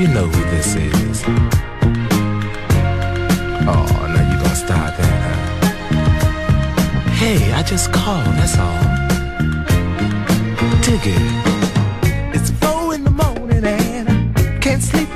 you know who this is. Oh, now you gonna start that, huh? Hey, I just called, that's all. Dig it. It's four in the morning and I can't sleep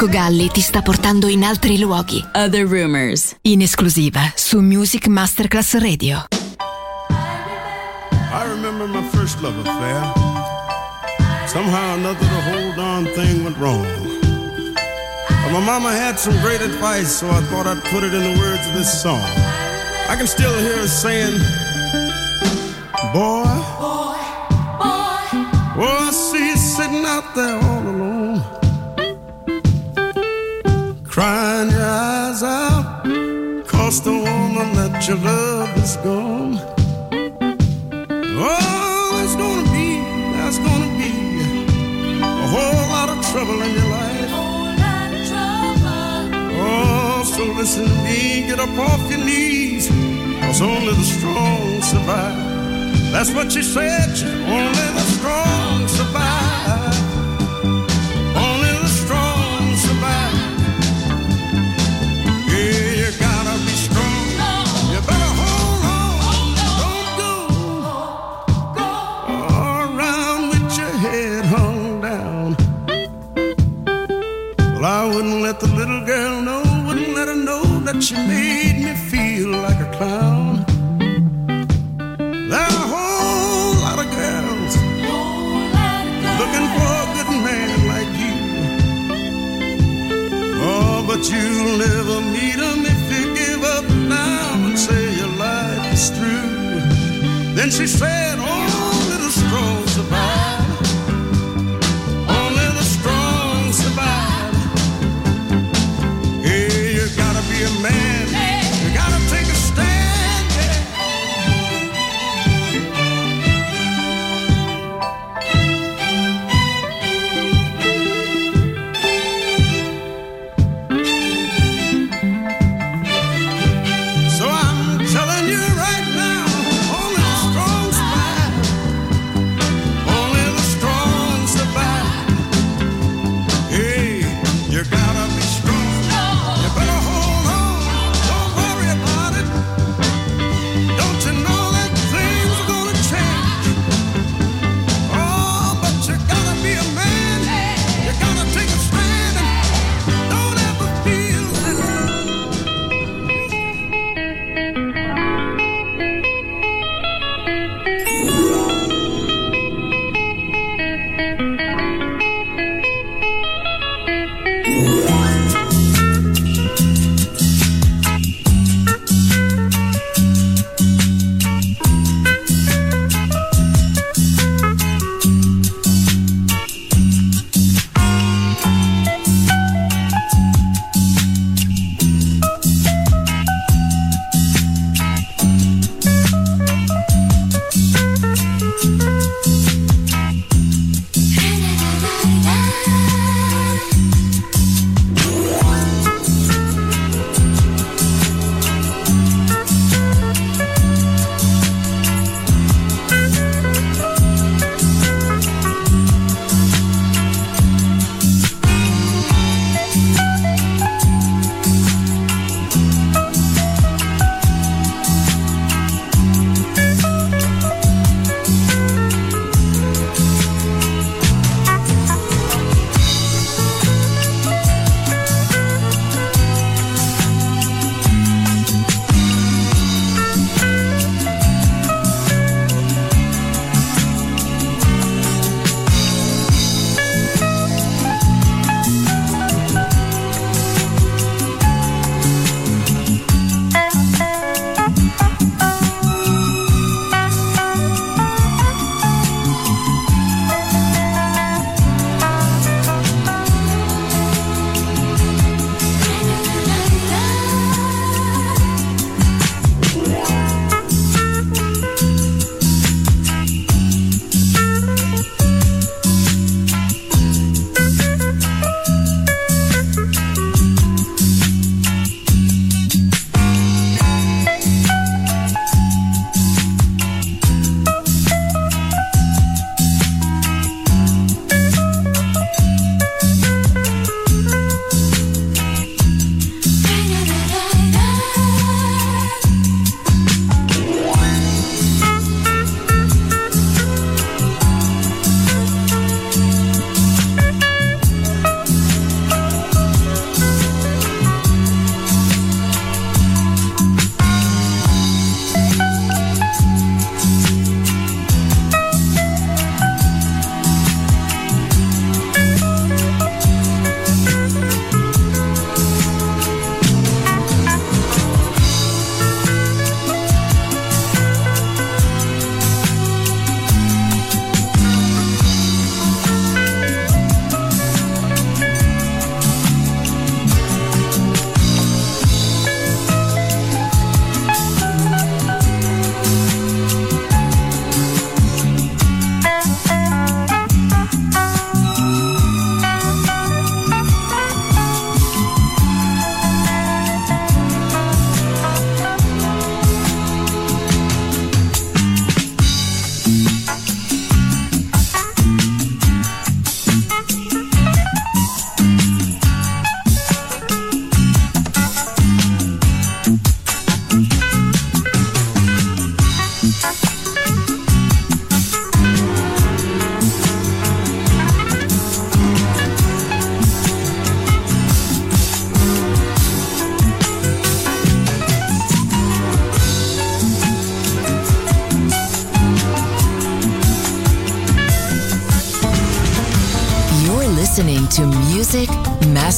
Marco Galli ti sta portando in altri luoghi. Other Rumors. In esclusiva su Music Masterclass Radio. I remember my first love affair. Somehow another the hold on thing went wrong. But my mama had some great advice, so I thought I'd put it in the words of this song. I can still hear her saying, Boy, boy, boy. Oh, I see you sitting out there your love is gone. Oh, it's gonna be, there's gonna be a whole lot of trouble in your life. Oh, so listen me, get up off your knees, only the strong survive. That's what you said, you only She made me feel like a clown. There are a whole lot of girls lot of looking for a good man like you. Oh, but you'll never meet him if you give up now and say your life is through. Then she said.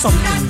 Something.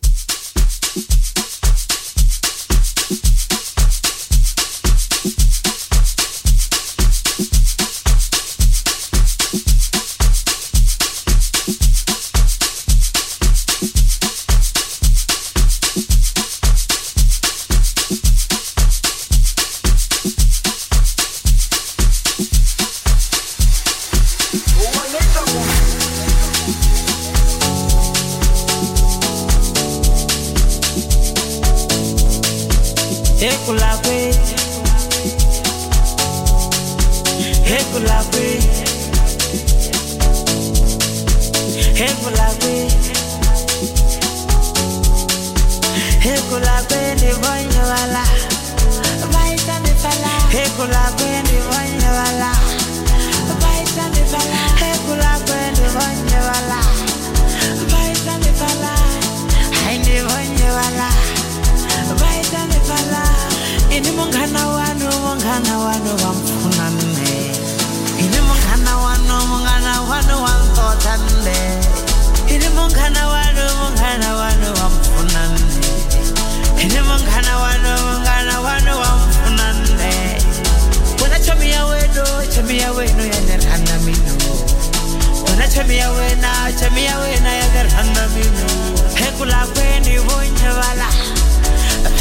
bunge wala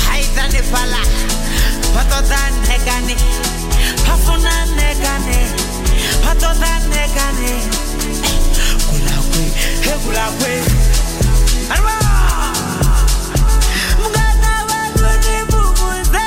Haitha ni fala Pato za negane Kula kwe, he kula kwe Arwa! Mga na wadu ni mbubu za